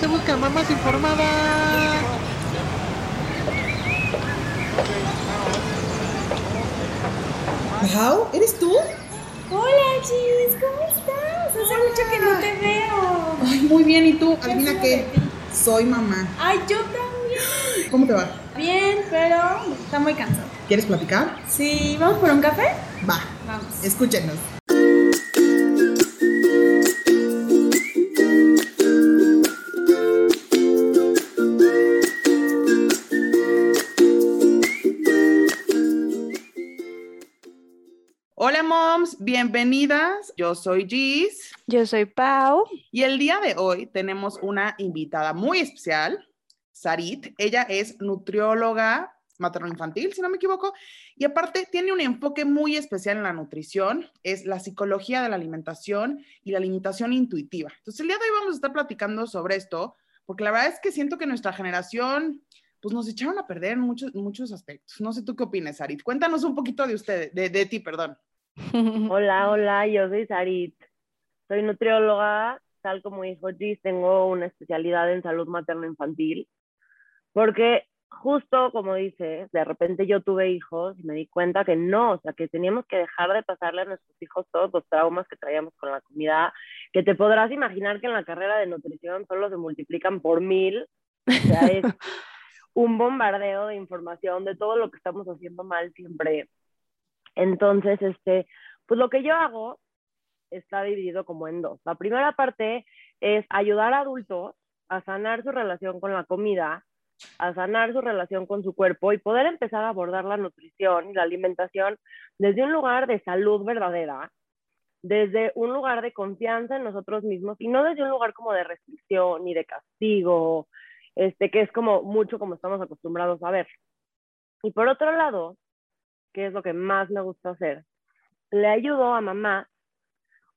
se busca mamás informadas. Pau, ¿eres tú? Hola, Gis, ¿cómo estás? Hace mucho que no te veo. Ay, muy bien, ¿y tú? Adivina qué. Soy mamá. Ay, yo también. ¿Cómo te va? Bien, pero está muy cansado. ¿Quieres platicar? Sí, ¿vamos por un café? Va. Vamos. Escúchenos. Bienvenidas. Yo soy Gis Yo soy Pau. y el día de hoy tenemos una invitada muy especial, Sarit. Ella es nutrióloga materno-infantil, si no me equivoco, y aparte tiene un enfoque muy especial en la nutrición, es la psicología de la alimentación y la alimentación intuitiva. Entonces el día de hoy vamos a estar platicando sobre esto, porque la verdad es que siento que nuestra generación pues nos echaron a perder en muchos, muchos aspectos. No sé tú qué opinas, Sarit. Cuéntanos un poquito de usted, de, de ti, perdón. Hola, hola, yo soy Sarit. Soy nutrióloga, tal como dijo Gis, tengo una especialidad en salud materno-infantil, porque justo como dice, de repente yo tuve hijos y me di cuenta que no, o sea, que teníamos que dejar de pasarle a nuestros hijos todos los traumas que traíamos con la comida, que te podrás imaginar que en la carrera de nutrición solo se multiplican por mil, o sea, es un bombardeo de información de todo lo que estamos haciendo mal siempre. Entonces, este, pues lo que yo hago está dividido como en dos. La primera parte es ayudar a adultos a sanar su relación con la comida, a sanar su relación con su cuerpo y poder empezar a abordar la nutrición y la alimentación desde un lugar de salud verdadera, desde un lugar de confianza en nosotros mismos y no desde un lugar como de restricción ni de castigo, este, que es como mucho como estamos acostumbrados a ver. Y por otro lado, que es lo que más me gusta hacer, le ayudo a mamá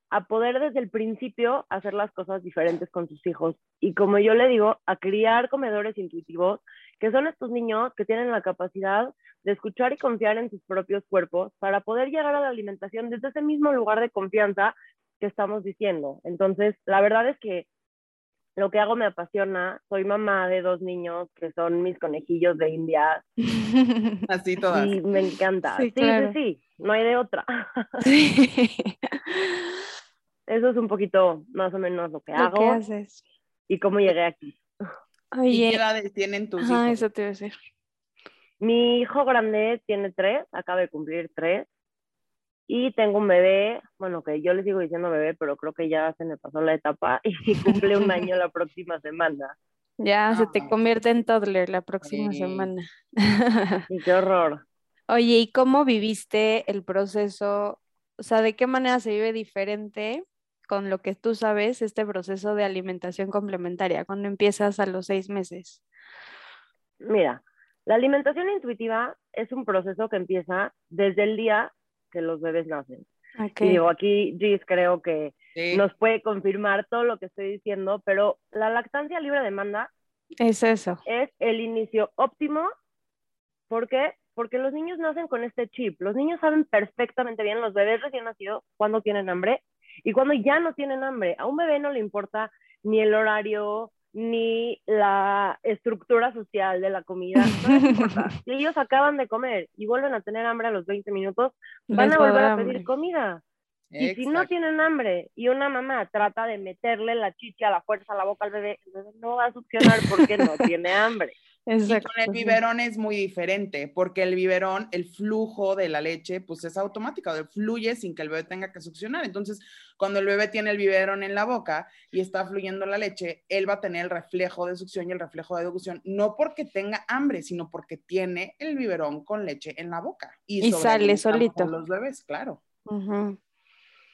a poder desde el principio hacer las cosas diferentes con sus hijos. Y como yo le digo, a criar comedores intuitivos, que son estos niños que tienen la capacidad de escuchar y confiar en sus propios cuerpos para poder llegar a la alimentación desde ese mismo lugar de confianza que estamos diciendo. Entonces, la verdad es que lo que hago me apasiona. Soy mamá de dos niños que son mis conejillos de India Así todas. y me encanta. Sí, Sí, claro. sí, sí, no hay de otra. Sí. Eso es un poquito más o menos lo que Lo hago que haces. y cómo llegué aquí. ¿Y qué Oye, edades tienen tus ajá, hijos? eso te iba a decir. Mi hijo grande tiene tres, acaba de cumplir tres. Y tengo un bebé, bueno, que yo le sigo diciendo bebé, pero creo que ya se me pasó la etapa y cumple un año la próxima semana. Ya se te Ah. convierte en toddler la próxima Sí. semana. Y qué horror. Oye, ¿y cómo viviste el proceso? O sea, ¿de qué manera se vive diferente con lo que tú sabes este proceso de alimentación complementaria cuando empiezas a los seis meses? Mira, la alimentación intuitiva es un proceso que empieza desde el día que los bebés nacen. Y digo, aquí Gis creo que Sí. nos puede confirmar todo lo que estoy diciendo, pero la lactancia libre demanda Es eso. es el inicio óptimo. ¿Por qué? Porque los niños nacen con este chip. Los niños saben perfectamente bien, los bebés recién nacidos, cuando tienen hambre y cuando ya no tienen hambre. A un bebé no le importa ni el horario, ni la estructura social de la comida. No les importa. Si ellos acaban de comer y vuelven a tener hambre a los 20 minutos, van Les a volver a pedir hambre. comida. Y si no tienen hambre y una mamá trata de meterle la chicha a la fuerza a la boca al bebé, el bebé no va a succionar porque no tiene hambre. Y con el biberón es muy diferente, porque el biberón, el flujo de la leche, pues es automático, fluye sin que el bebé tenga que succionar. Entonces, cuando el bebé tiene el biberón en la boca y está fluyendo la leche, él va a tener el reflejo de succión y el reflejo de degustación, no porque tenga hambre, sino porque tiene el biberón con leche en la boca. Y sobre sale solito. Los bebés, claro.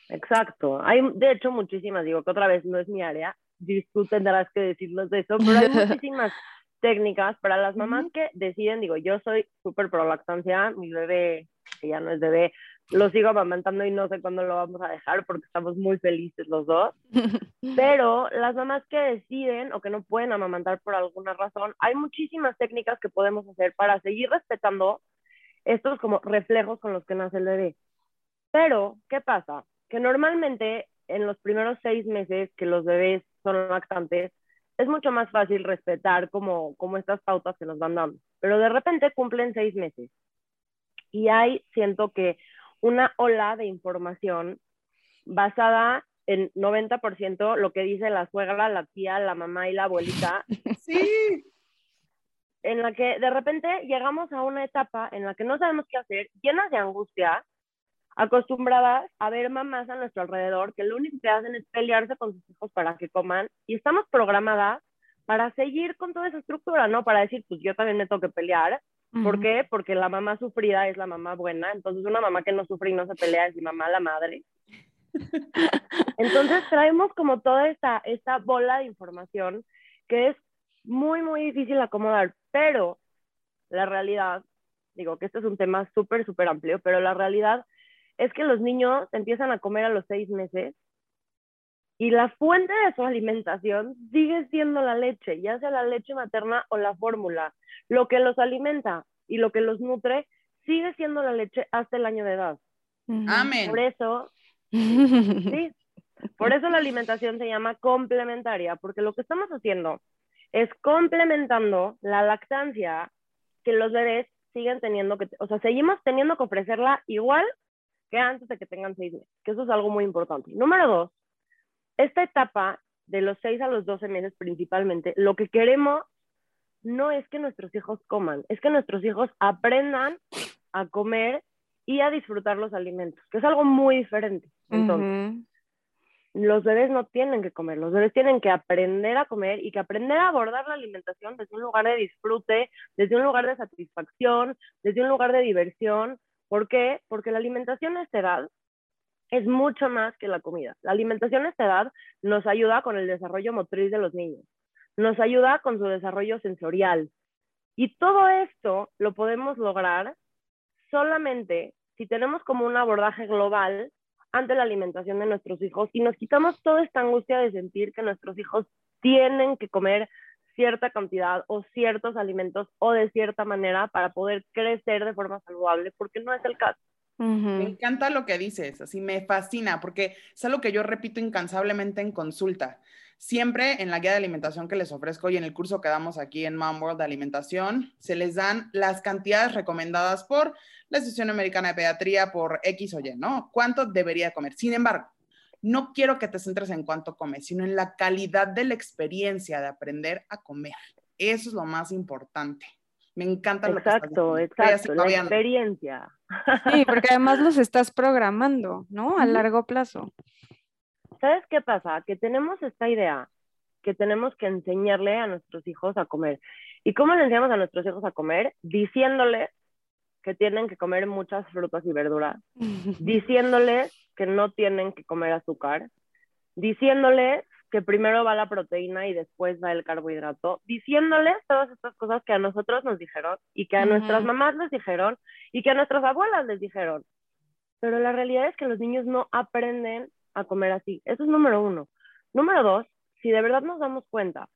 Exacto. Hay, de hecho, muchísimas, digo que otra vez no es mi área, y tú tendrás que decirnos de eso, pero hay muchísimas técnicas para las mamás Ujú. que deciden, digo, yo soy súper pro lactancia, mi bebé, que ya no es bebé, lo sigo amamantando y no sé cuándo lo vamos a dejar porque estamos muy felices los dos. Pero las mamás que deciden o que no pueden amamantar por alguna razón, hay muchísimas técnicas que podemos hacer para seguir respetando estos como reflejos con los que nace el bebé. Pero, ¿qué pasa? Que normalmente en los primeros seis meses que los bebés son lactantes, es mucho más fácil respetar como, como estas pautas que nos van dando. Pero de repente cumplen seis meses y hay, siento que, una ola de información basada en 90% lo que dice la suegra, la tía, la mamá y la abuelita, Sí. en la que de repente llegamos a una etapa en la que no sabemos qué hacer, llenas de angustia, acostumbradas a ver mamás a nuestro alrededor que lo único que hacen es pelearse con sus hijos para que coman y estamos programadas para seguir con toda esa estructura, ¿no? Para decir, pues yo también me tengo que pelear. ¿Por qué? Porque la mamá sufrida es la mamá buena, entonces una mamá que no sufre y no se pelea es mi mamá la madre. Entonces traemos como toda esta, esta bola de información que es muy, muy difícil acomodar, pero la realidad, digo que este es un tema súper, súper amplio, pero la realidad es que los niños empiezan a comer a los seis meses y la fuente de su alimentación sigue siendo la leche, ya sea la leche materna o la fórmula. Lo que los alimenta y lo que los nutre sigue siendo la leche hasta el año de edad. Amén. Por eso, sí, por eso la alimentación se llama complementaria, porque lo que estamos haciendo es complementando la lactancia que los bebés siguen teniendo que, o sea, seguimos teniendo que ofrecerla igual que antes de que tengan seis meses, que eso es algo muy importante. Número dos, esta etapa de los seis a los 12 meses principalmente, lo que queremos no es que nuestros hijos coman, es que nuestros hijos aprendan a comer y a disfrutar los alimentos, que es algo muy diferente. Entonces, Ujú. los bebés no tienen que comer, los bebés tienen que aprender a comer y que aprender a abordar la alimentación desde un lugar de disfrute, desde un lugar de satisfacción, desde un lugar de diversión. ¿Por qué? Porque la alimentación a esta edad es mucho más que la comida. La alimentación a esta edad nos ayuda con el desarrollo motriz de los niños, nos ayuda con su desarrollo sensorial. Y todo esto lo podemos lograr solamente si tenemos como un abordaje global ante la alimentación de nuestros hijos y nos quitamos toda esta angustia de sentir que nuestros hijos tienen que comer cierta cantidad o ciertos alimentos o de cierta manera para poder crecer de forma saludable, porque no es el caso. Me encanta lo que dices, así me fascina, porque es algo que yo repito incansablemente en consulta. Siempre en la guía de alimentación que les ofrezco y en el curso que damos aquí en Mom World de Alimentación, se les dan las cantidades recomendadas por la Asociación Americana de Pediatría, por X o Y, ¿no? ¿Cuánto debería comer? Sin embargo, no quiero que te centres en cuánto comes, sino en la calidad de la experiencia de aprender a comer. Eso es lo más importante. Me encanta lo que estás Exacto, exacto, la experiencia. Sí, porque además los estás programando, ¿no? A largo plazo. ¿Sabes qué pasa? Que tenemos esta idea que tenemos que enseñarle a nuestros hijos a comer. ¿Y cómo le enseñamos a nuestros hijos a comer? Diciéndoles que tienen que comer muchas frutas y verduras, diciéndoles que no tienen que comer azúcar, diciéndoles que primero va la proteína y después va el carbohidrato, diciéndoles todas estas cosas que a nosotros nos dijeron y que a nuestras mamás les dijeron y que a nuestras abuelas les dijeron. Pero la realidad es que los niños no aprenden a comer así. Eso es número uno. Número dos, si de verdad nos damos cuenta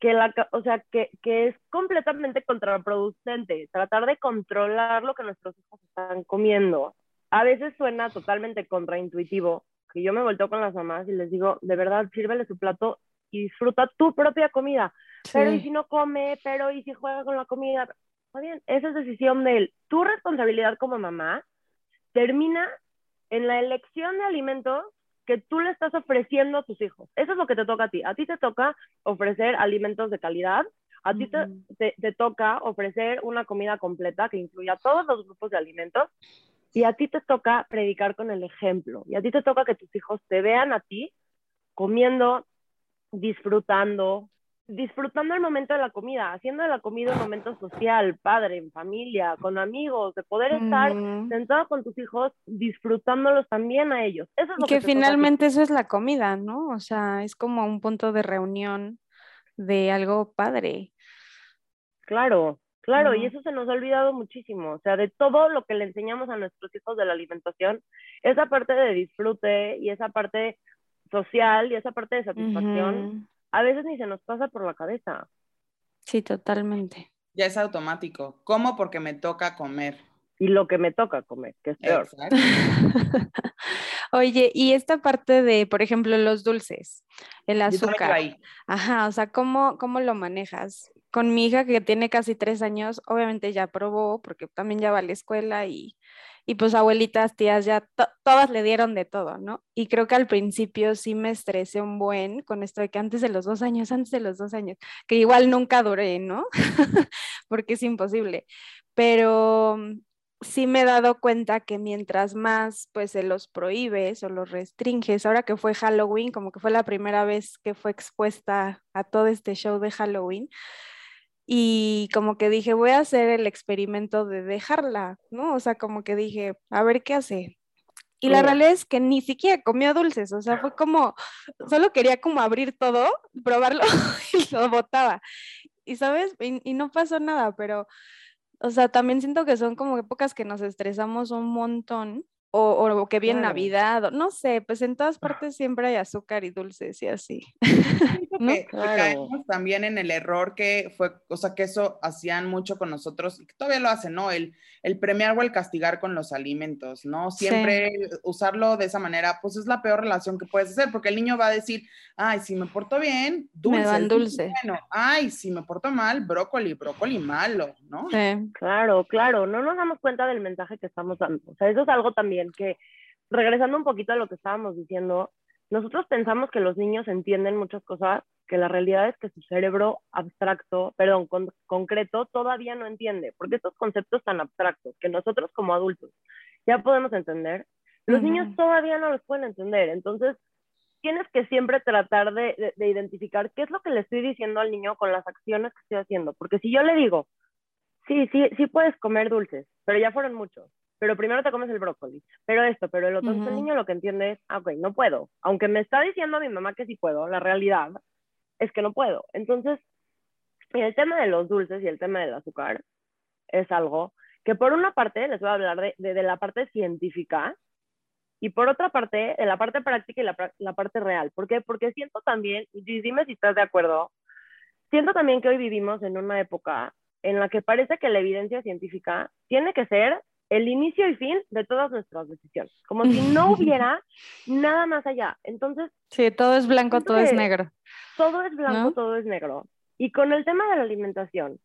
que, la, o sea, que, que es completamente contraproducente tratar de controlar lo que nuestros hijos están comiendo, a veces suena totalmente contraintuitivo, que yo me volteo con las mamás y les digo, de verdad, sírvele su plato y disfruta tu propia comida. Pero y si no come, pero y si juega con la comida. Está bien, esa es decisión de él. Tu responsabilidad como mamá termina en la elección de alimentos que tú le estás ofreciendo a tus hijos. Eso es lo que te toca a ti. A ti te toca ofrecer alimentos de calidad, a ti te, Ujú. te- te toca ofrecer una comida completa que incluya todos los grupos de alimentos y a ti te toca predicar con el ejemplo y a ti te toca que tus hijos te vean a ti comiendo, disfrutando, disfrutando el momento de la comida, haciendo de la comida un momento social, padre, en familia, con amigos, de poder estar Ujú. sentado con tus hijos, disfrutándolos también a ellos. Eso es Y lo que finalmente eso es la comida, ¿no? O sea, es como un punto de reunión de algo padre. Claro, claro, y eso se nos ha olvidado muchísimo. O sea, de todo lo que le enseñamos a nuestros hijos de la alimentación, esa parte de disfrute y esa parte social y esa parte de satisfacción, a veces ni se nos pasa por la cabeza. Sí, totalmente. Ya es automático. ¿Cómo? Porque me toca comer. Y lo que me toca comer, que es peor. Exacto. Oye, y esta parte de, por ejemplo, los dulces, el azúcar. ahí. Ajá, o sea, ¿cómo, cómo lo manejas? Con mi hija que tiene casi tres años, obviamente ya probó, porque también ya va a la escuela y, y pues abuelitas, tías, ya to- todas le dieron de todo, ¿no? Y creo que al principio sí me estresé un buen con esto de que antes de los dos años, antes de los dos años, que igual nunca duré, ¿no? porque es imposible. Pero sí me he dado cuenta que mientras más pues se los prohíbes o los restringes, ahora que fue Halloween, como que fue la primera vez que fue expuesta a todo este show de Halloween, y como que dije, voy a hacer el experimento de dejarla, ¿no? O sea, como que dije, a ver qué hace. Y la realidad es que ni siquiera comió dulces, o sea, fue como, solo quería como abrir todo, probarlo y lo botaba. Y sabes, y, y no pasó nada, pero, o sea, también siento que son como épocas que nos estresamos un montón, o, o que viene Claro. Navidad, o no sé, pues en todas partes siempre hay azúcar y dulces y así. ¿No? que, que Claro. caemos también en el error que fue, o sea, que eso hacían mucho con nosotros y que todavía lo hacen, ¿no? El, el premiar o el castigar con los alimentos, ¿no? Sí. Siempre usarlo de esa manera, pues es la peor relación que puedes hacer, porque el niño va a decir, ay, si me porto bien, dulce. Me dan dulce Bueno, ay, si me porto mal, brócoli, brócoli malo, ¿no? Sí. Claro, claro, no nos damos cuenta del mensaje que estamos dando. O sea, eso es algo también que, regresando un poquito a lo que estábamos diciendo, nosotros pensamos que los niños entienden muchas cosas, que la realidad es que su cerebro abstracto, perdón, con- concreto, todavía no entiende, porque estos conceptos tan abstractos que nosotros como adultos ya podemos entender, los niños todavía no los pueden entender. Entonces, tienes que siempre tratar de, de- de identificar qué es lo que le estoy diciendo al niño con las acciones que estoy haciendo. Porque si yo le digo, sí, sí, sí puedes comer dulces, pero ya fueron muchos. Pero primero te comes el brócoli, pero esto, pero el otro. Entonces el Ujú. niño lo que entiende es, ah, ok, no puedo. Aunque me está diciendo a mi mamá que sí puedo, la realidad es que no puedo. Entonces, el tema de los dulces y el tema del azúcar es algo que por una parte les voy a hablar de, de- de la parte científica y por otra parte de la parte práctica y la, la parte real. ¿Por qué? Porque siento también, y dime si estás de acuerdo, siento también que hoy vivimos en una época en la que parece que la evidencia científica tiene que ser el inicio y fin de todas nuestras decisiones, como si no hubiera nada más allá. Entonces, Sí, todo es blanco, todo es negro. todo es blanco, ¿No? todo es negro. Y con el tema de la alimentación,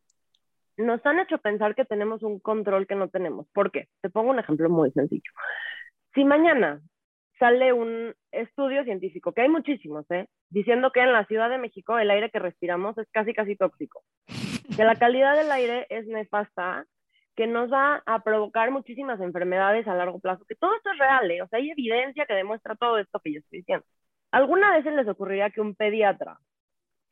nos han hecho pensar que tenemos un control que no tenemos. ¿Por qué? Te pongo un ejemplo muy sencillo. Si mañana sale un estudio científico, que hay muchísimos, ¿eh? diciendo que en la Ciudad de México el aire que respiramos es casi, casi tóxico, que la calidad del aire es nefasta, que nos va a provocar muchísimas enfermedades a largo plazo, que todo esto es real, ¿eh? o sea, hay evidencia que demuestra todo esto que yo estoy diciendo. ¿Alguna vez les ocurriría que un pediatra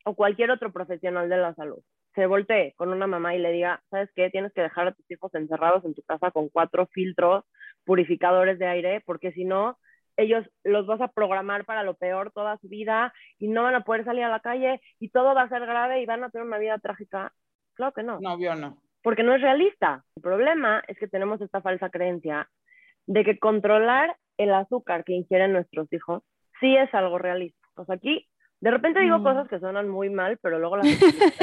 o cualquier otro profesional de la salud se voltee con una mamá y le diga, ¿sabes qué? Tienes que dejar a tus hijos encerrados en tu casa con cuatro filtros purificadores de aire, porque si no, ellos los vas a programar para lo peor toda su vida y no van a poder salir a la calle y todo va a ser grave y van a tener una vida trágica. Claro que no, No, yo no. Porque no es realista. El problema es que tenemos esta falsa creencia de que controlar el azúcar que ingieren nuestros hijos sí es algo realista. O sea, aquí de repente digo Mm. cosas que suenan muy mal, pero luego las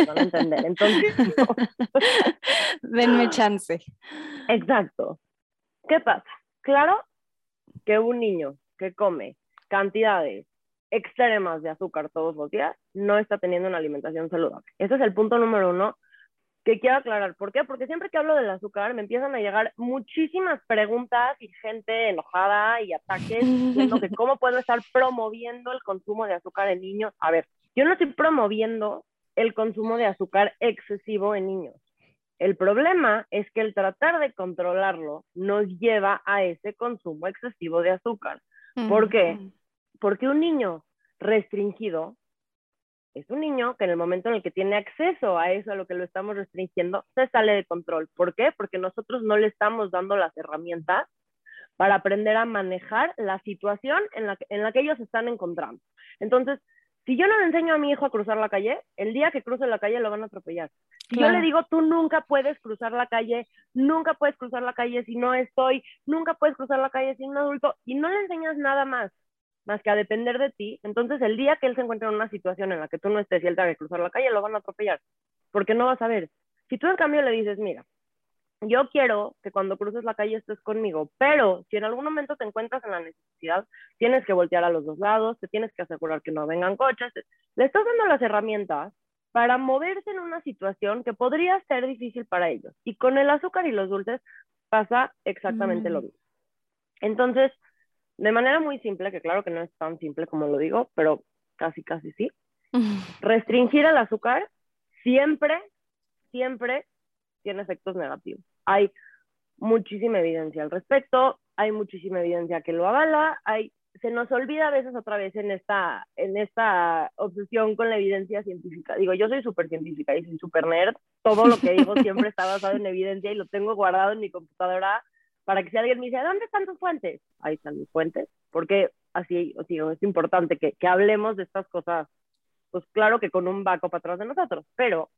van a entender. Entonces, Denme chance. Exacto. ¿Qué pasa? Claro que un niño que come cantidades extremas de azúcar todos los días no está teniendo una alimentación saludable. Ese es el punto número uno que quiero aclarar. ¿Por qué? Porque siempre que hablo del azúcar me empiezan a llegar muchísimas preguntas y gente enojada y ataques diciendo que cómo puedo estar promoviendo el consumo de azúcar en niños. A ver, yo no estoy promoviendo el consumo de azúcar excesivo en niños. El problema es que el tratar de controlarlo nos lleva a ese consumo excesivo de azúcar. ¿Por qué? Porque un niño restringido es un niño que en el momento en el que tiene acceso a eso, a lo que lo estamos restringiendo, se sale de control. ¿Por qué? Porque nosotros no le estamos dando las herramientas para aprender a manejar la situación en la que, en la que ellos están encontrando. Entonces, si yo no le enseño a mi hijo a cruzar la calle, el día que cruce la calle lo van a atropellar. Si Claro. yo le digo, tú nunca puedes cruzar la calle, nunca puedes cruzar la calle si no estoy, nunca puedes cruzar la calle sin un adulto, y no le enseñas nada más, más que a depender de ti, entonces el día que él se encuentre en una situación en la que tú no estés y él tenga que cruzar la calle, lo van a atropellar, porque no vas a ver. Si tú en cambio le dices, mira, yo quiero que cuando cruces la calle estés conmigo, pero si en algún momento te encuentras en la necesidad, tienes que voltear a los dos lados, te tienes que asegurar que no vengan coches, le estás dando las herramientas para moverse en una situación que podría ser difícil para ellos. Y con el azúcar y los dulces pasa exactamente lo Mm. mismo. Entonces, de manera muy simple, que claro que no es tan simple como lo digo, pero casi, casi sí, restringir el azúcar siempre, siempre tiene efectos negativos. Hay muchísima evidencia al respecto, hay muchísima evidencia que lo avala, hay, se nos olvida a veces otra vez en esta, en esta obsesión con la evidencia científica. Digo, yo soy súper científica y soy súper nerd, todo lo que digo siempre está basado en evidencia y lo tengo guardado en mi computadora para que si alguien me dice, ¿dónde están tus fuentes? Ahí están mis fuentes, porque así, os digo, es importante que, que hablemos de estas cosas, pues claro que con un backup atrás de nosotros, pero.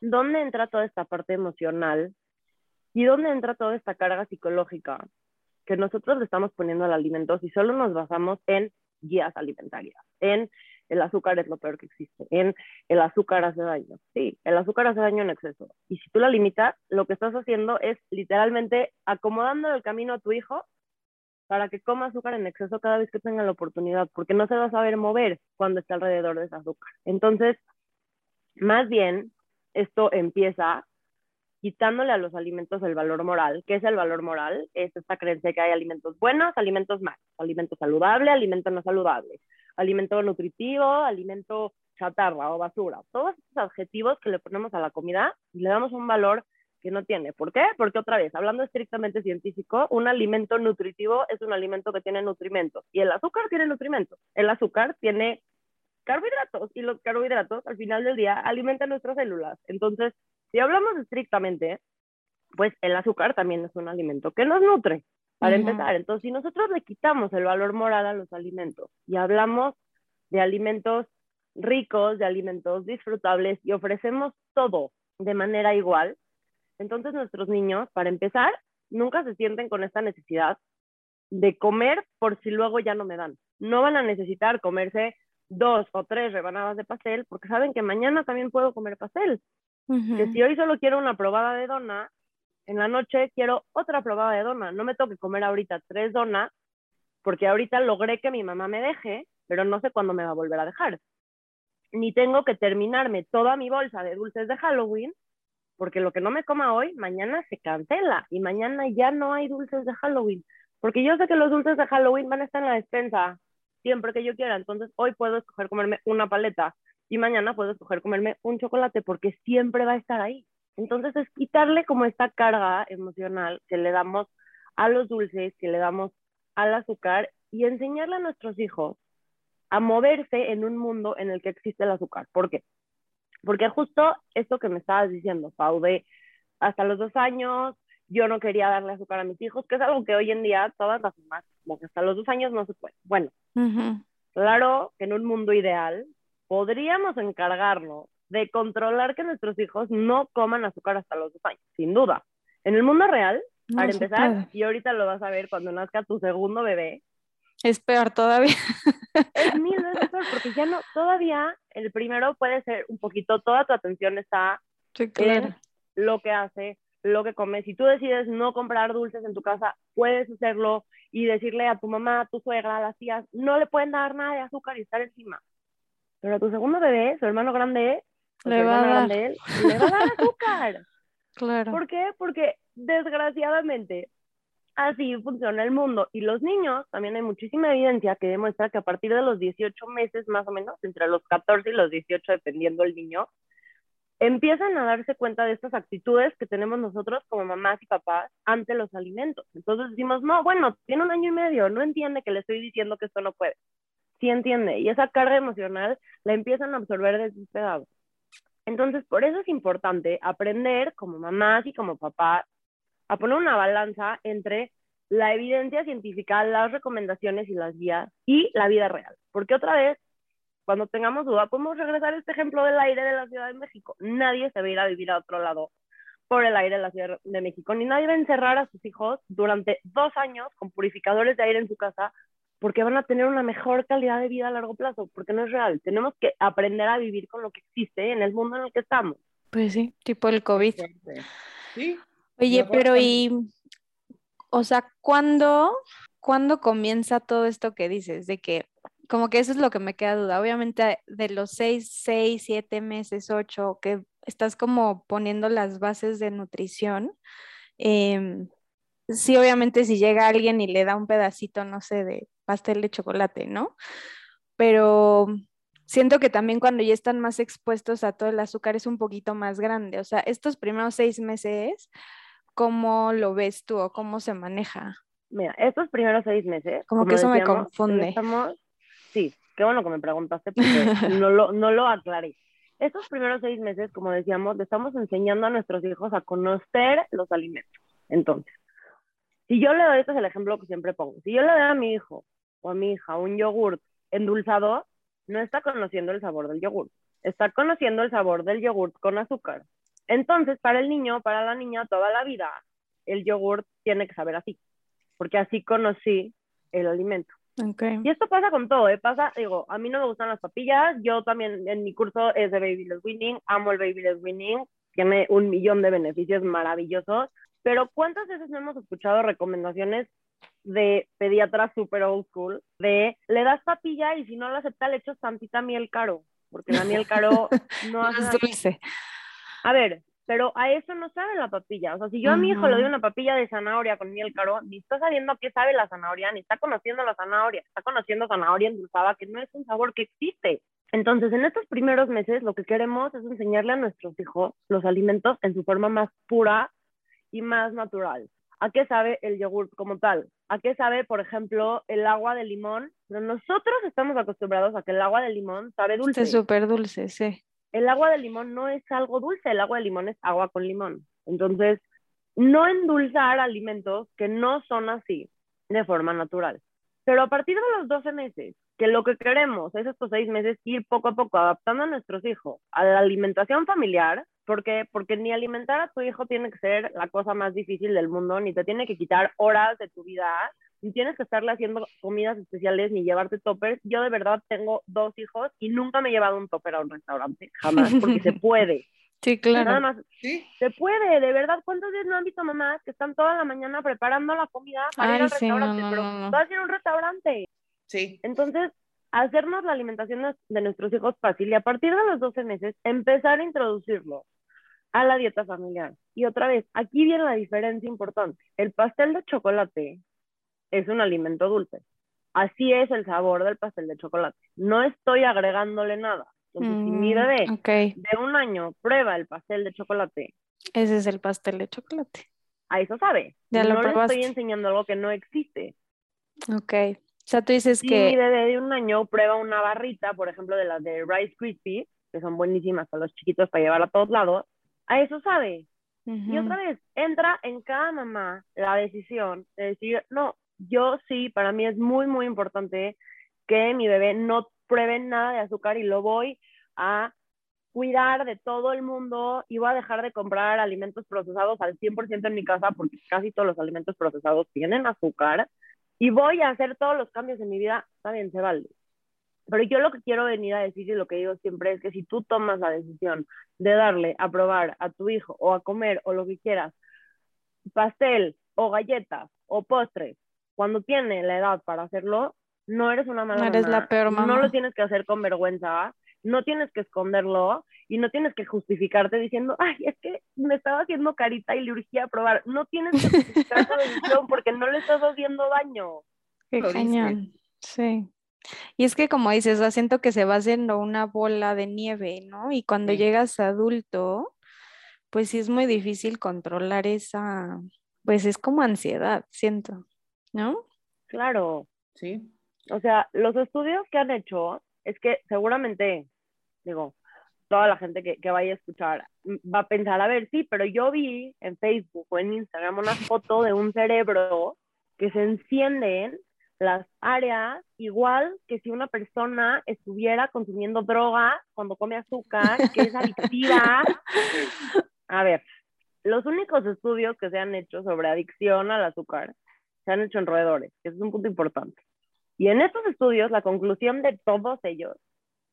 ¿dónde entra toda esta parte emocional y dónde entra toda esta carga psicológica que nosotros le estamos poniendo al alimento si solo nos basamos en guías alimentarias, en el azúcar es lo peor que existe, en el azúcar hace daño. Sí, el azúcar hace daño en exceso. Y si tú la limitas, lo que estás haciendo es literalmente acomodando el camino a tu hijo para que coma azúcar en exceso cada vez que tenga la oportunidad, porque no se va a saber mover cuando está alrededor de ese azúcar. Entonces, más bien, esto empieza quitándole a los alimentos el valor moral. ¿Qué es el valor moral? Es esta creencia que hay alimentos buenos, alimentos malos, alimento saludable, alimento no saludable, alimento nutritivo, alimento chatarra o basura. Todos estos adjetivos que le ponemos a la comida y le damos un valor que no tiene. ¿Por qué? Porque otra vez, hablando estrictamente científico, un alimento nutritivo es un alimento que tiene nutrimentos y el azúcar tiene nutrimentos. El azúcar tiene carbohidratos y los carbohidratos al final del día alimentan nuestras células. Entonces, si hablamos estrictamente, pues el azúcar también es un alimento que nos nutre, para empezar. Entonces, si nosotros le quitamos el valor moral a los alimentos y hablamos de alimentos ricos, de alimentos disfrutables y ofrecemos todo de manera igual, entonces nuestros niños, para empezar, nunca se sienten con esta necesidad de comer por si luego ya no me dan. No van a necesitar comerse dos o tres rebanadas de pastel porque saben que mañana también puedo comer pastel. Que si hoy solo quiero una probada de dona, en la noche quiero otra probada de dona. No me toque comer ahorita tres donas porque ahorita logré que mi mamá me deje, pero no sé cuándo me va a volver a dejar. Ni tengo que terminarme toda mi bolsa de dulces de Halloween porque lo que no me coma hoy, mañana se cancela y mañana ya no hay dulces de Halloween. Porque yo sé que los dulces de Halloween van a estar en la despensa siempre que yo quiera. Entonces hoy puedo escoger comerme una paleta y mañana puedo escoger comerme un chocolate porque siempre va a estar ahí. Entonces es quitarle como esta carga emocional que le damos a los dulces, que le damos al azúcar y enseñarle a nuestros hijos a moverse en un mundo en el que existe el azúcar. ¿Por qué? Porque justo esto que me estabas diciendo, Pau, de hasta los dos años yo no quería darle azúcar a mis hijos, que es algo que hoy en día todas las mamás, como que hasta los dos años no se puede. Bueno. Claro que en un mundo ideal podríamos encargarnos de controlar que nuestros hijos no coman azúcar hasta los dos años, sin duda. En el mundo real, No para empezar, puede. y ahorita lo vas a ver cuando nazca tu segundo bebé, Es peor todavía. es mil veces peor, porque ya no, todavía el primero puede ser un poquito, toda tu atención está Sí, claro. en lo que hace, lo que come. Si tú decides no comprar dulces en tu casa, puedes hacerlo y decirle a tu mamá, a tu suegra, a las tías, no le pueden dar nada de azúcar y estar encima. Pero a tu segundo bebé, su hermano grande, Le va a dar. le va a dar azúcar. Claro. ¿Por qué? Porque desgraciadamente así funciona el mundo. Y los niños, también hay muchísima evidencia que demuestra que a partir de los 18 meses, más o menos, entre los 14 y los 18, dependiendo el niño, empiezan a darse cuenta de estas actitudes que tenemos nosotros como mamás y papás ante los alimentos. Entonces decimos, no, bueno, tiene un año y medio, no entiende que le estoy diciendo que esto no puede. Sí entiende. Y esa carga emocional la empiezan a absorber desde esta edad. Entonces, por eso es importante aprender como mamás y como papás a poner una balanza entre la evidencia científica, las recomendaciones y las guías y la vida real. Porque otra vez, cuando tengamos duda, podemos regresar a este ejemplo del aire de la Ciudad de México. Nadie se va a ir a vivir a otro lado por el aire de la Ciudad de México, ni nadie va a encerrar a sus hijos durante dos años con purificadores de aire en su casa porque van a tener una mejor calidad de vida a largo plazo, porque no es real. Tenemos que aprender a vivir con lo que existe en el mundo en el que estamos. Pues sí, tipo el COVID. Sí, Oye, pero y, o sea, ¿cuándo, ¿cuándo comienza todo esto que dices? De que, como que eso es lo que me queda duda. Obviamente, de los seis, seis, siete meses, ocho, que estás como poniendo las bases de nutrición. em, sí, obviamente, si llega alguien y le da un pedacito, no sé, de pastel de chocolate, ¿no? Pero siento que también cuando ya están más expuestos a todo el azúcar es un poquito más grande. O sea, estos primeros seis meses, ¿cómo lo ves tú o cómo se maneja? Mira, estos primeros seis meses. Como que eso me confunde. Estamos, sí, qué bueno que me preguntaste porque no lo, no lo aclaré. Estos primeros seis meses, como decíamos, le estamos enseñando a nuestros hijos a conocer los alimentos. Entonces, si yo le doy, este es el ejemplo que siempre pongo, si yo le doy a mi hijo o a mi hija un yogurt endulzado, no está conociendo el sabor del yogurt, está conociendo el sabor del yogurt con azúcar. Entonces, para el niño, para la niña, toda la vida, el yogurt tiene que saber así, porque así conocí el alimento. Okay. Y esto pasa con todo, ¿eh? Pasa, digo, a mí no me gustan las papillas, yo también en mi curso es de Baby Led Winning, amo el Baby Led Winning, tiene un millón de beneficios maravillosos, pero ¿cuántas veces no hemos escuchado recomendaciones de pediatras super old school de le das papilla y si no la acepta le echas tantita miel caro, porque la miel caro no hace dulce. A ver, pero a eso no sabe la papilla. O sea, si yo a mi hijo le doy una papilla de zanahoria con miel caro, ni está sabiendo a qué sabe la zanahoria, ni está conociendo la zanahoria, está conociendo zanahoria endulzada, que no es un sabor que existe. Entonces, en estos primeros meses, lo que queremos es enseñarle a nuestros hijos los alimentos en su forma más pura y más natural. ¿A qué sabe el yogur como tal? ¿A qué sabe, por ejemplo, el agua de limón? Pero nosotros estamos acostumbrados a que el agua de limón sabe dulce Es súper dulce, sí. el agua de limón no es algo dulce, el agua de limón es agua con limón. Entonces, no endulzar alimentos que no son así de forma natural. Pero a partir de los 12 meses, que lo que queremos es estos seis meses ir poco a poco adaptando a nuestros hijos a la alimentación familiar, porque porque ni alimentar a tu hijo tiene que ser la cosa más difícil del mundo, ni te tiene que quitar horas de tu vida, ni tienes que estarle haciendo comidas especiales ni llevarte toppers. Yo de verdad tengo dos hijos y nunca me he llevado un topper a un restaurante, jamás, porque se puede. Sí, Nada claro. más, Sí, se puede, de verdad. ¿Cuántos días no han visto mamás que están toda la mañana preparando la comida para ir al sí, restaurante? no, pero no, no. vas a ir a un restaurante. sí. Entonces, hacernos la alimentación de- de nuestros hijos fácil y a partir de los 12 meses empezar a introducirlo a la dieta familiar. Y otra vez, aquí viene la diferencia importante. El pastel de chocolate es un alimento dulce. Así es el sabor del pastel de chocolate. No estoy agregándole nada. Entonces, si mi Mm, bebé ok, de un año prueba el pastel de chocolate, ese es el pastel de chocolate. a eso sabe. Ya lo no le estoy enseñando algo que no existe. Ok. O sea, tú dices Si que mi bebé de un año prueba una barrita, por ejemplo, de las de Rice Krispies, que son buenísimas para los chiquitos para llevar a todos lados, a eso sabe. Y otra vez, entra en cada mamá la decisión de decir, no, yo sí, para mí es muy, muy importante que mi bebé no pruebe nada de azúcar y lo voy a cuidar de todo el mundo y voy a dejar de comprar alimentos procesados al 100% en mi casa porque casi todos los alimentos procesados tienen azúcar y voy a hacer todos los cambios en mi vida, está bien, se vale. Pero yo lo que quiero venir a decir y lo que digo siempre es que si tú tomas la decisión de darle a probar a tu hijo o a comer o lo que quieras, pastel o galletas o postres, cuando tiene la edad para hacerlo, no eres una mala No eres la mamá, peor No mamá. lo tienes que hacer con vergüenza, no tienes que esconderlo y no tienes que justificarte diciendo, ay, es que me estaba haciendo carita y le urgía a probar. No tienes que justificar tu decisión porque no le estás haciendo daño. Qué cañón. Sí. Y es que como dices, o siento que se va haciendo una bola de nieve, ¿no? Y cuando Sí. llegas a adulto, pues sí es muy difícil controlar esa, pues es como ansiedad, siento, ¿no? Claro, Sí, O sea, los estudios que han hecho es que seguramente, digo, toda la gente que, que vaya a escuchar va a pensar, a ver, sí, pero yo vi en Facebook o en Instagram una foto de un cerebro que se encienden las áreas igual que si una persona estuviera consumiendo droga cuando come azúcar, que es adictiva. A ver, los únicos estudios que se han hecho sobre adicción al azúcar se han hecho en roedores, que es un punto importante. Y en estos estudios, la conclusión de todos ellos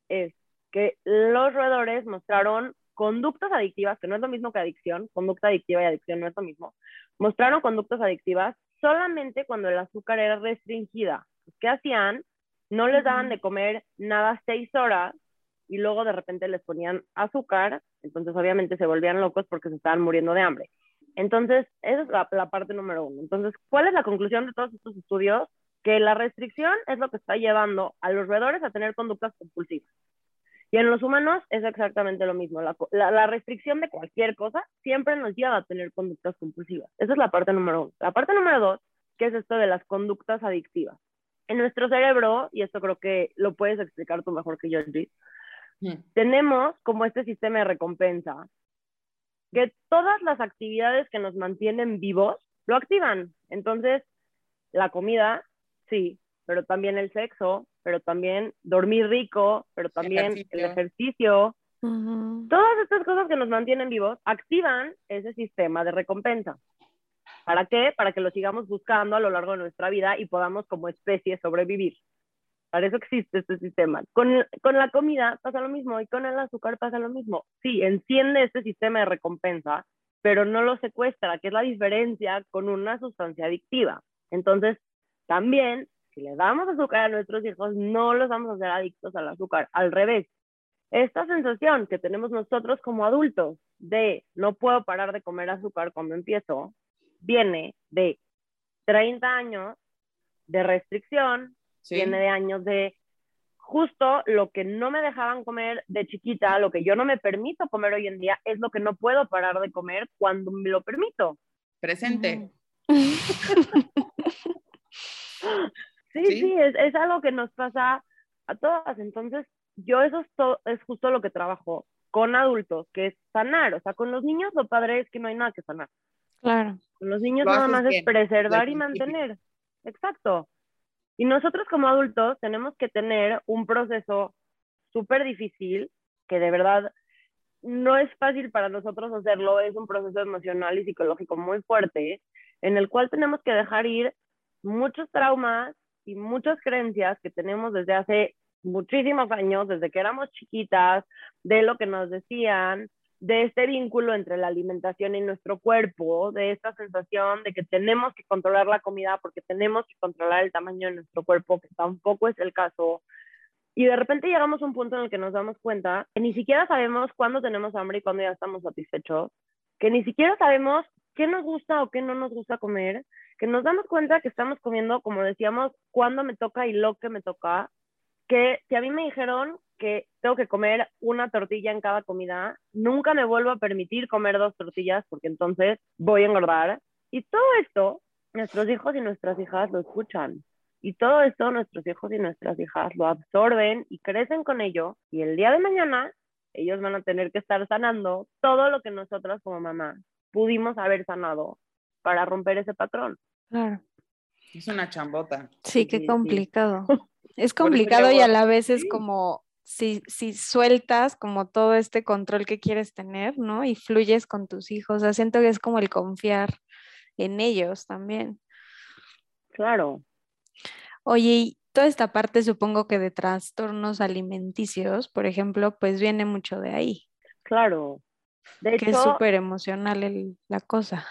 es que los roedores mostraron conductas adictivas, que no es lo mismo que adicción, conducta adictiva y adicción no es lo mismo, mostraron conductas adictivas solamente cuando el azúcar era restringida. ¿Qué hacían? No les daban de comer nada seis horas y luego de repente les ponían azúcar, entonces obviamente se volvían locos porque se estaban muriendo de hambre. Entonces, esa es la, la parte número uno. Entonces, ¿cuál es la conclusión de todos estos estudios? Que la restricción es lo que está llevando a los roedores a tener conductas compulsivas. Y en los humanos es exactamente lo mismo. La, la- la restricción de cualquier cosa siempre nos lleva a tener conductas compulsivas. Esa es la parte número uno. La parte número dos, que es esto de las conductas adictivas. En nuestro cerebro, y esto creo que lo puedes explicar tú mejor que yo, Luis, tenemos como este sistema de recompensa que todas las actividades que nos mantienen vivos lo activan. Entonces, la comida, sí, pero también el sexo, pero también dormir rico, pero también el Ejercicio. ejercicio. Ujú. Todas estas cosas que nos mantienen vivos activan ese sistema de recompensa. ¿Para qué? Para que lo sigamos buscando a lo largo de nuestra vida y podamos como especie sobrevivir. Para eso existe este sistema. Con, con la comida pasa lo mismo y con el azúcar pasa lo mismo. Sí, enciende este sistema de recompensa, pero no lo secuestra, que es la diferencia con una sustancia adictiva. Entonces, también, si le damos azúcar a nuestros hijos, no los vamos a hacer adictos al azúcar. Al revés, esta sensación que tenemos nosotros como adultos de no puedo parar de comer azúcar cuando empiezo, viene de 30 años de restricción, Sí. viene de años de justo lo que no me dejaban comer de chiquita, lo que yo no me permito comer hoy en día, es lo que no puedo parar de comer cuando me lo permito. Presente. Sí, Sí. sí, es, es algo que nos pasa a todas. Entonces, yo eso es, to- es justo lo que trabajo con adultos, que es sanar. O sea, con los niños lo padre es que no hay nada que sanar. Ah, Con los niños Lo nada más es preservar y mantener. Exacto. Y nosotros como adultos tenemos que tener un proceso súper difícil, que de verdad no es fácil para nosotros hacerlo, es un proceso emocional y psicológico muy fuerte, en el cual tenemos que dejar ir muchos traumas y muchas creencias que tenemos desde hace muchísimos años, desde que éramos chiquitas, de lo que nos decían, de este vínculo entre la alimentación y nuestro cuerpo, de esta sensación de que tenemos que controlar la comida porque tenemos que controlar el tamaño de nuestro cuerpo, que tampoco es el caso. Y de repente llegamos a un punto en el que nos damos cuenta que ni siquiera sabemos cuándo tenemos hambre y cuándo ya estamos satisfechos, que ni siquiera sabemos qué nos gusta o qué no nos gusta comer, que nos damos cuenta que estamos comiendo, como decíamos, cuándo me toca y lo que me toca, que si a mí me dijeron que tengo que comer una tortilla en cada comida, nunca me vuelvo a permitir comer dos tortillas porque entonces voy a engordar. Y todo esto, nuestros hijos y nuestras hijas lo escuchan. Y todo esto nuestros hijos y nuestras hijas lo absorben y crecen con ello. Y el día de mañana ellos van a tener que estar sanando todo lo que nosotras como mamá pudimos haber sanado para romper ese patrón. Claro. Es una chambota. Sí, qué sí. complicado. Es complicado y a la vez es como si, si sueltas como todo este control que quieres tener, ¿no? Y fluyes con tus hijos. O sea, siento que es como el confiar en ellos también. Claro. Oye, y toda esta parte supongo que de trastornos alimenticios, por ejemplo, pues viene mucho de ahí, Claro. De que es súper emocional el- la cosa.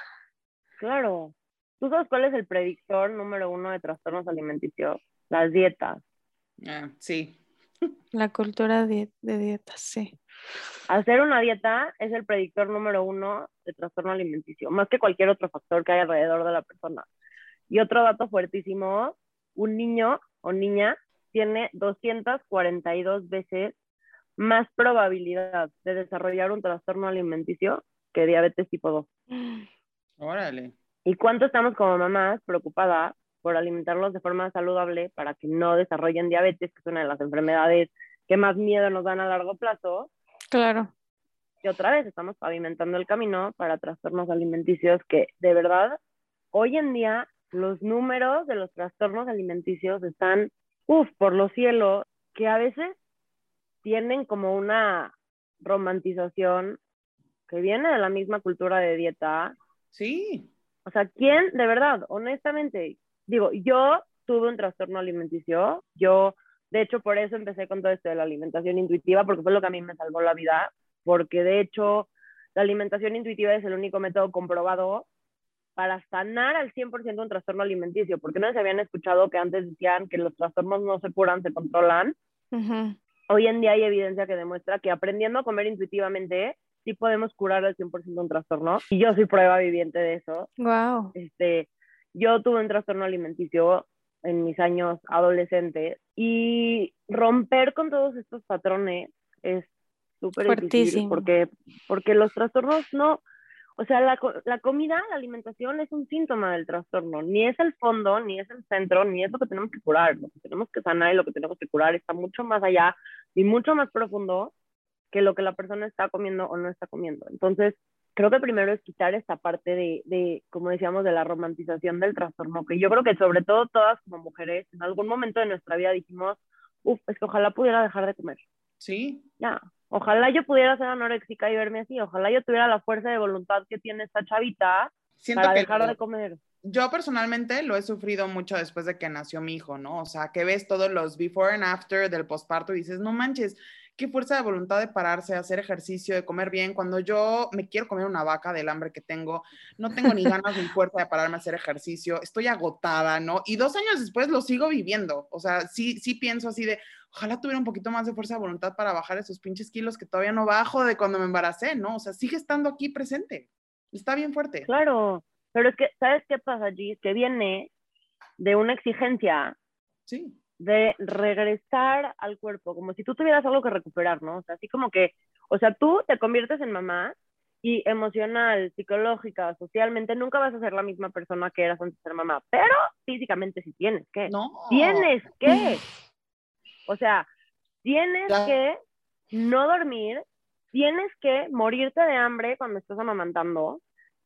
claro. ¿Tú sabes cuál es el predictor número uno de trastornos alimenticios? Las dietas. Ah, sí. La cultura de, de dietas, sí. Hacer una dieta es el predictor número uno de trastorno alimenticio, más que cualquier otro factor que hay alrededor de la persona. Y otro dato fuertísimo, un niño o niña tiene 242 veces más probabilidad de desarrollar un trastorno alimenticio que diabetes tipo 2. Órale. ¿Y cuánto estamos como mamás preocupadas por alimentarlos de forma saludable para que no desarrollen diabetes, que es una de las enfermedades que más miedo nos dan a largo plazo? Claro. Y otra vez estamos pavimentando el camino para trastornos alimenticios que de verdad hoy en día los números de los trastornos alimenticios están, uff, por los cielos, que a veces tienen como una romantización que viene de la misma cultura de dieta. Sí. O sea, ¿quién, de verdad, honestamente, digo, yo tuve un trastorno alimenticio, yo, de hecho, por eso empecé con todo esto de la alimentación intuitiva, porque fue lo que a mí me salvó la vida. porque de hecho la alimentación intuitiva es el único método comprobado para sanar al 100% un trastorno alimenticio, porque no se habían escuchado que antes decían que los trastornos no se curan, se controlan. Ujú. Hoy en día hay evidencia que demuestra que aprendiendo a comer intuitivamente sí podemos curar al 100% un trastorno. Y yo soy prueba viviente de eso. Wow. Este, yo tuve un trastorno alimenticio en mis años adolescentes y romper con todos estos patrones es súper difícil porque, porque los trastornos no, o sea, la, la comida, la alimentación es un síntoma del trastorno, ni es el fondo, ni es el centro, ni es lo que tenemos que curar, lo que tenemos que sanar y lo que tenemos que curar está mucho más allá y mucho más profundo que lo que la persona está comiendo o no está comiendo. Entonces, creo que primero es quitar esta parte de, de, como decíamos, de la romantización del trastorno, que yo creo que sobre todo todas como mujeres, en algún momento de nuestra vida dijimos, uff, es que ojalá pudiera dejar de comer. Sí, Ya, ojalá yo pudiera ser anoréxica y verme así, ojalá yo tuviera la fuerza de voluntad que tiene esta chavita siento para que dejar de comer. yo personalmente lo he sufrido mucho después de que nació mi hijo, ¿no? O sea, que ves todos los before and after del posparto y dices, no manches, qué fuerza de voluntad de pararse, hacer ejercicio, de comer bien. Cuando yo me quiero comer una vaca del hambre que tengo, no tengo ni ganas ni fuerza de pararme a hacer ejercicio, estoy agotada, ¿no? Y dos años después lo sigo viviendo. O sea, sí, sí pienso así de, ojalá tuviera un poquito más de fuerza de voluntad para bajar esos pinches kilos que todavía no bajo de cuando me embaracé, ¿no? O sea, sigue estando aquí presente. Está bien fuerte. Claro, pero es que, ¿sabes qué pasa, Gis? Que viene de una exigencia Sí. De regresar al cuerpo, como si tú tuvieras algo que recuperar, ¿no? O sea, así como que, o sea, tú te conviertes en mamá y emocional, psicológica, socialmente, nunca vas a ser la misma persona que eras antes de ser mamá, pero físicamente sí tienes que. No. Tienes que. O sea, tienes Ya. que no dormir, tienes que morirte de hambre cuando estás amamantando,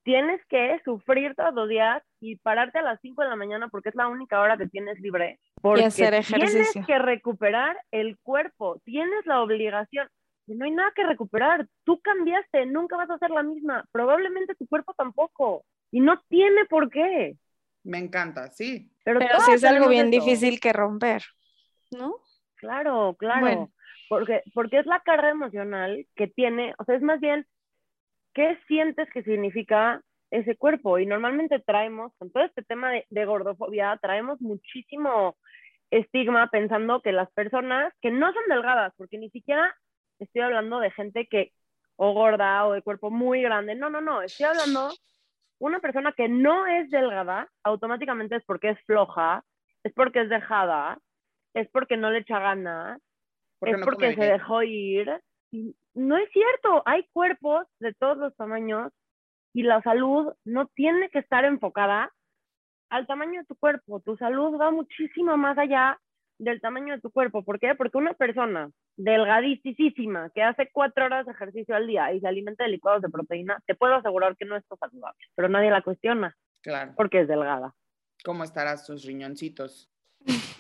tienes que sufrir todos los días y pararte a las 5 de la mañana porque es la única hora que tienes libre. Porque hacer tienes ejercicio. que recuperar el cuerpo, tienes la obligación. Y no hay nada que recuperar. Tú cambiaste, nunca vas a ser la misma. Probablemente tu cuerpo tampoco. Y no tiene por qué. Me encanta, sí. Pero, Pero es algo bien eso. difícil que romper, ¿no? Claro, claro. Bueno. Porque, porque es la carga emocional que tiene, o sea, es más bien, ¿qué sientes que significa ese cuerpo? Y normalmente traemos, con todo este tema de, de gordofobia, traemos muchísimo estigma pensando que las personas que no son delgadas, porque ni siquiera estoy hablando de gente que o gorda o de cuerpo muy grande, no, no, no, estoy hablando una persona que no es delgada, automáticamente es porque es floja, es porque es dejada, es porque no le echa ganas, Porque es no porque se dejó ir. Y no es cierto, hay cuerpos de todos los tamaños y la salud no tiene que estar enfocada al tamaño de tu cuerpo. Tu salud va muchísimo más allá del tamaño de tu cuerpo. ¿Por qué? Porque una persona delgadísima que hace cuatro horas de ejercicio al día y se alimenta de licuados de proteína, te puedo asegurar que no está saludable, pero nadie la cuestiona Claro. porque es delgada. ¿Cómo estarás tus riñoncitos?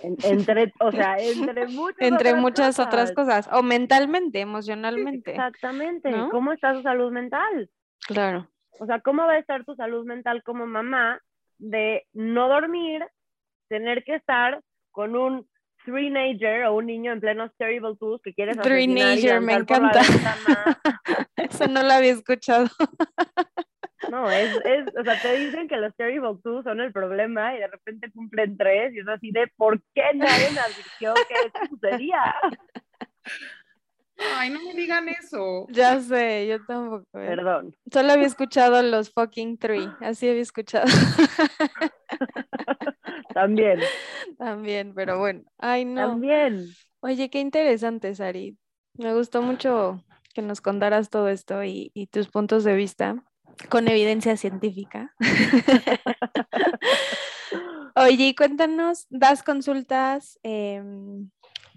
En- entre, o sea, entre muchas Entre otras muchas otras cosas. o mentalmente, emocionalmente. Exactamente. ¿no? ¿Cómo está su salud mental? Claro. O sea, ¿cómo va a estar tu salud mental como mamá de no dormir, tener que estar con un three-nager o un niño en plenos terrible twos que quieres asesinar y Three-nager, me encanta. Eso no lo había escuchado. No, es, es, o sea, te dicen que los terrible twos son el problema y de repente cumplen tres y es así de, ¿por qué nadie me advirtió que eso sucedía? Ay, no me digan eso. Ya sé, yo tampoco. Perdón. Solo había escuchado los fucking three, así había escuchado También, también, pero bueno. Ay, no. también. Oye, qué interesante, Sari. Me gustó mucho que nos contaras todo esto y, y tus puntos de vista con evidencia científica. Oye, cuéntanos, ¿das consultas? Em,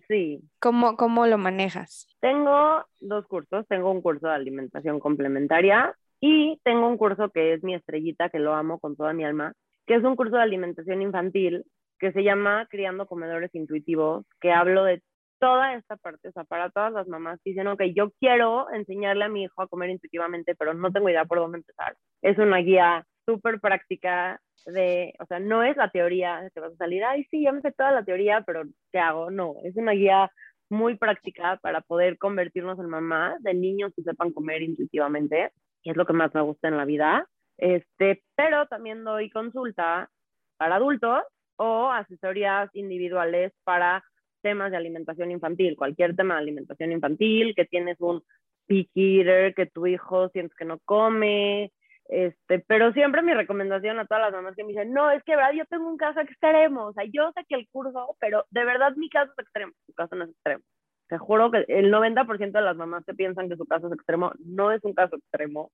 Sí. ¿cómo, ¿Cómo lo manejas? Tengo dos cursos. Tengo un curso de alimentación complementaria y tengo un curso que es mi estrellita, que lo amo con toda mi alma, que es un curso de alimentación infantil que se llama Criando Comedores Intuitivos, que hablo de toda esta parte, o sea, para todas las mamás que dicen, ok, yo quiero enseñarle a mi hijo a comer intuitivamente, pero no tengo idea por dónde empezar. Es una guía súper práctica de, o sea, no es la teoría que vas a salir, ay, sí, ya me sé toda la teoría, pero ¿qué hago? No, es una guía muy práctica para poder convertirnos en mamás de niños que sepan comer intuitivamente, y es lo que más me gusta en la vida. Este, pero también doy consulta para adultos o asesorías individuales para temas de alimentación infantil, cualquier tema de alimentación infantil, que tienes un picky eater, que tu hijo sientes que no come, este, pero siempre mi recomendación a todas las mamás que me dicen, no, es que verdad yo tengo un caso extremo, o sea, yo sé que el curso, pero de verdad mi caso es extremo, su caso no es extremo. Te juro que el 90% de las mamás que piensan que su caso es extremo no es un caso extremo.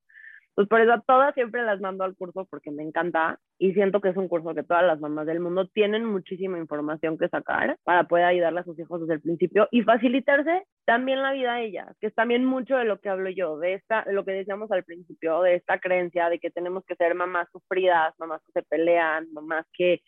Pues por eso a todas siempre las mando al curso porque me encanta y siento que es un curso que todas las mamás del mundo tienen muchísima información que sacar para poder ayudarle a sus hijos desde el principio y facilitarse también la vida a ellas, que es también mucho de lo que hablo yo, de esta, lo que decíamos al principio, de esta creencia de que tenemos que ser mamás sufridas, mamás que se pelean, mamás que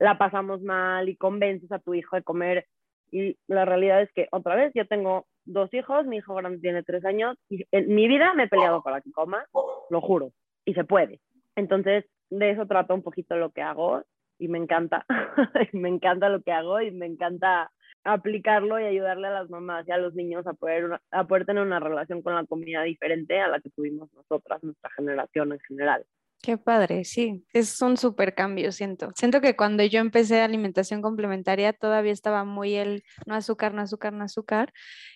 la pasamos mal y convences a tu hijo de comer. Y la realidad es que otra vez yo tengo dos hijos, mi hijo grande tiene tres años y en mi vida me he peleado para que coma, lo juro, y se puede. Entonces, de eso trato un poquito lo que hago y me encanta, me encanta lo que hago y me encanta aplicarlo y ayudarle a las mamás y a los niños a poder, a poder tener una relación con la comida diferente a la que tuvimos nosotras, nuestra generación en general. Qué padre, sí, es un súper cambio, siento. Siento que cuando yo empecé alimentación complementaria todavía estaba muy el no azúcar, no azúcar, no azúcar.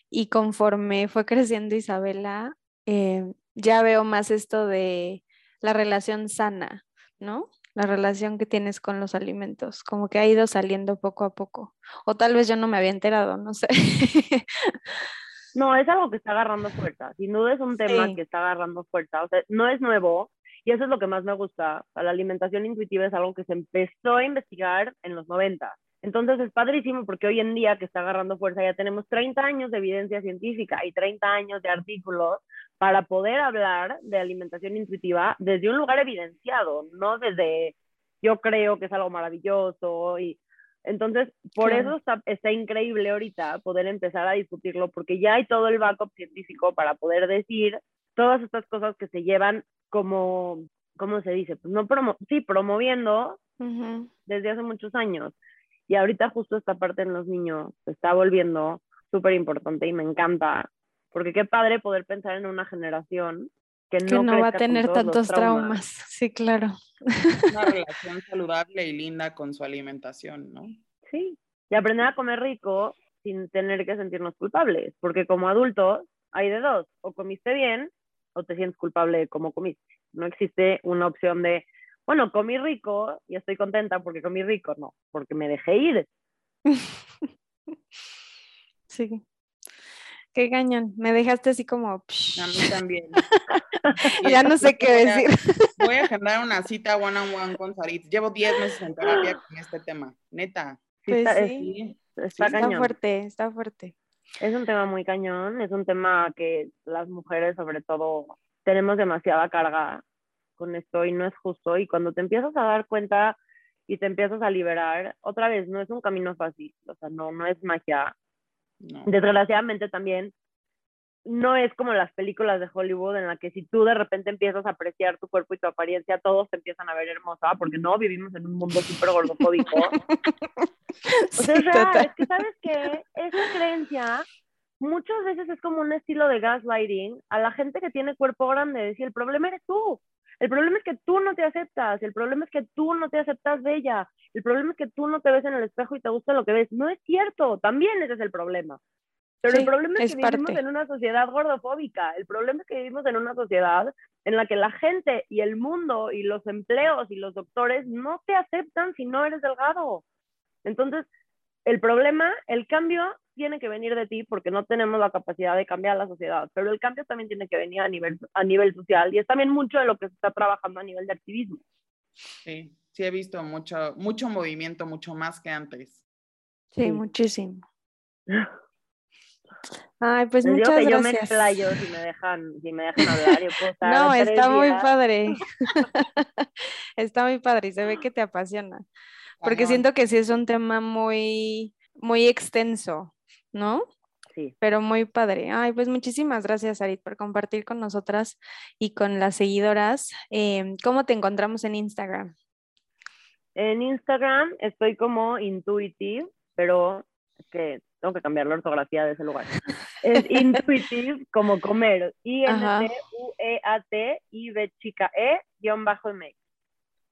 Y conforme fue creciendo Isabela, eh, ya veo más esto de la relación sana, ¿no? La relación que tienes con los alimentos, como que ha ido saliendo poco a poco. O tal vez yo no me había enterado, no sé. No, es algo que está agarrando fuerza. Sin duda es un tema Sí. que está agarrando fuerza. O sea, no es nuevo y eso es lo que más me gusta. O sea, la alimentación intuitiva es algo que se empezó a investigar en los 90. Entonces es padrísimo porque hoy en día que está agarrando fuerza ya tenemos 30 años de evidencia científica y 30 años de artículos para poder hablar de alimentación intuitiva desde un lugar evidenciado, no desde yo creo que es algo maravilloso y entonces por eso está, está increíble ahorita poder empezar a discutirlo porque ya hay todo el backup científico para poder decir todas estas cosas que se llevan como, ¿cómo se dice? Pues no promo sí, promoviendo Ujú. desde hace muchos años. Y ahorita justo esta parte en los niños se está volviendo súper importante y me encanta, porque qué padre poder pensar en una generación que no, Que no va a tener tantos traumas. Sí, claro. Una relación saludable y linda con su alimentación, ¿no? Sí, y aprender a comer rico sin tener que sentirnos culpables, porque como adultos hay de dos, o comiste bien o te sientes culpable de cómo comiste. No existe una opción de, bueno, comí rico y estoy contenta porque comí rico, no, porque me dejé ir. Sí. Qué cañón. Me dejaste así como. psh. A mí también. Ya no sé qué decir. Voy a agendar una cita one on one con Sarit. Llevo 10 meses en terapia con este tema, neta. Pues está, es- sí. Sí. está Está cañón. fuerte, está fuerte. Es un tema muy cañón, es un tema que las mujeres sobre todo tenemos demasiada carga con esto y no es justo y cuando te empiezas a dar cuenta y te empiezas a liberar, otra vez no es un camino fácil, o sea, no, no es magia. No. Desgraciadamente también no es como las películas de Hollywood en la que si tú de repente empiezas a apreciar tu cuerpo y tu apariencia, todos te empiezan a ver hermosa, porque no vivimos en un mundo súper gordofóbico. O sea, Sí, es real, total. es que sabes que esa creencia muchas veces es como un estilo de gaslighting a la gente que tiene cuerpo grande, decir, el problema eres tú. El problema es que tú no te aceptas, el problema es que tú no te aceptas bella, el problema es que tú no te ves en el espejo y te gusta lo que ves. No es cierto, también ese es el problema. Pero Sí, el problema es, es que vivimos parte. en una sociedad gordofóbica, el problema es que vivimos en una sociedad en la que la gente y el mundo y los empleos y los doctores no te aceptan si no eres delgado. Entonces, el problema, el cambio tiene que venir de ti porque no tenemos la capacidad de cambiar la sociedad, pero el cambio también tiene que venir a nivel, a nivel social y es también mucho de lo que se está trabajando a nivel de activismo. Sí, sí he visto mucho, mucho movimiento, mucho más que antes. Sí, Sí. muchísimo. Ay, pues muchas que yo me gracias. explayo si me dejan, si me dejan hablar. Yo puedo estar No, está muy padre. está muy padre y se ve que te apasiona. Porque siento que sí es un tema muy, muy extenso, ¿no? Sí. Pero muy padre. Ay, pues muchísimas gracias, Arit, por compartir con nosotras y con las seguidoras. Em, ¿Cómo te encontramos en Instagram? En Instagram estoy como intuitive, pero que tengo que cambiar la ortografía de ese lugar. Es intuitive como comer. Ajá. I-N-T-U-E-A-T y B chica E guion bajo MX.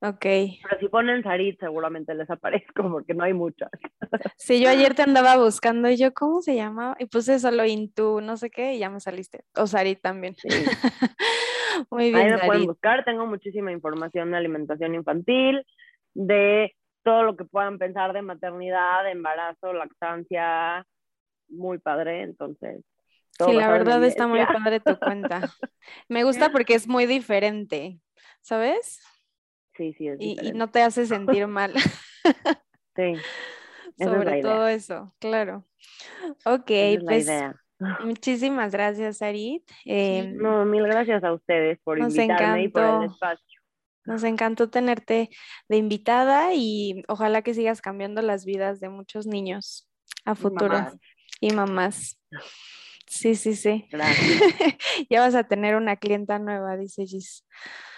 Ok. Pero si ponen Sarit seguramente les aparezco porque no hay muchas. Sí, yo ayer te andaba buscando y yo, ¿cómo se llamaba? Y puse solo Intu, no sé qué, y ya me saliste. O Sarit también. Sí. Muy Ahí bien, me pueden Sarit. buscar, tengo muchísima información de alimentación infantil, de todo lo que puedan pensar de maternidad, de embarazo, lactancia, muy padre, entonces. Sí, la verdad está muy padre tu cuenta. Me gusta porque es muy diferente, ¿sabes? Sí, sí, es Y, y no te hace sentir mal Sí, es sobre todo eso, claro. Ok, es pues idea. muchísimas gracias, Sarit. Em, No, mil gracias a ustedes por invitarme y por el espacio. Nos encantó tenerte de invitada y ojalá que sigas cambiando las vidas de muchos niños a futuro mamás. y mamás. Sí, sí, sí. Gracias. ya vas a tener una clienta nueva, dice Gis.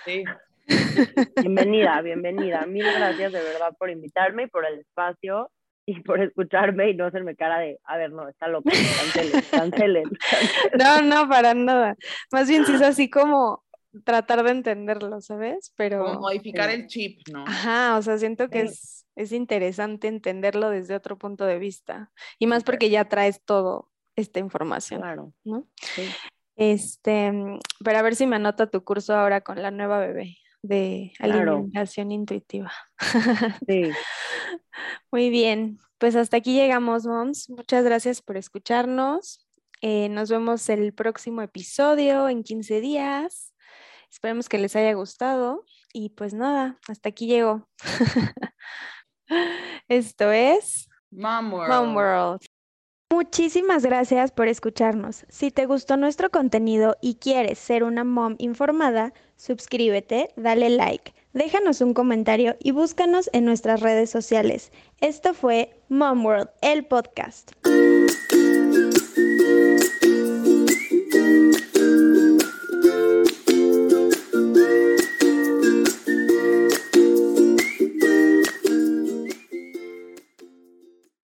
Sí. Bienvenida, bienvenida. Mil gracias de verdad por invitarme y por el espacio y por escucharme y no hacerme cara de, a ver, no, está loco, cancelen, cancelen. No, no, para nada. Más bien sí es así como tratar de entenderlo, ¿sabes? Pero, Como modificar el chip, ¿no? ajá, o sea, siento que Sí. es, es interesante entenderlo desde otro punto de vista. Y más porque ya traes todo esta información, Claro, ¿no? sí. Este, mm, pero a ver si me anota tu curso ahora con la nueva bebé de Claro. alimentación intuitiva. Sí, Muy bien, pues hasta aquí llegamos, moms. Muchas gracias por escucharnos. Eh, nos vemos el próximo episodio en 15 días. Esperemos que les haya gustado. Y pues nada, hasta aquí llegó. Esto es Mom World. Mom World. Muchísimas gracias por escucharnos. Si te gustó nuestro contenido y quieres ser una mom informada, suscríbete, dale like, déjanos un comentario y búscanos en nuestras redes sociales. Esto fue Mom World, el podcast.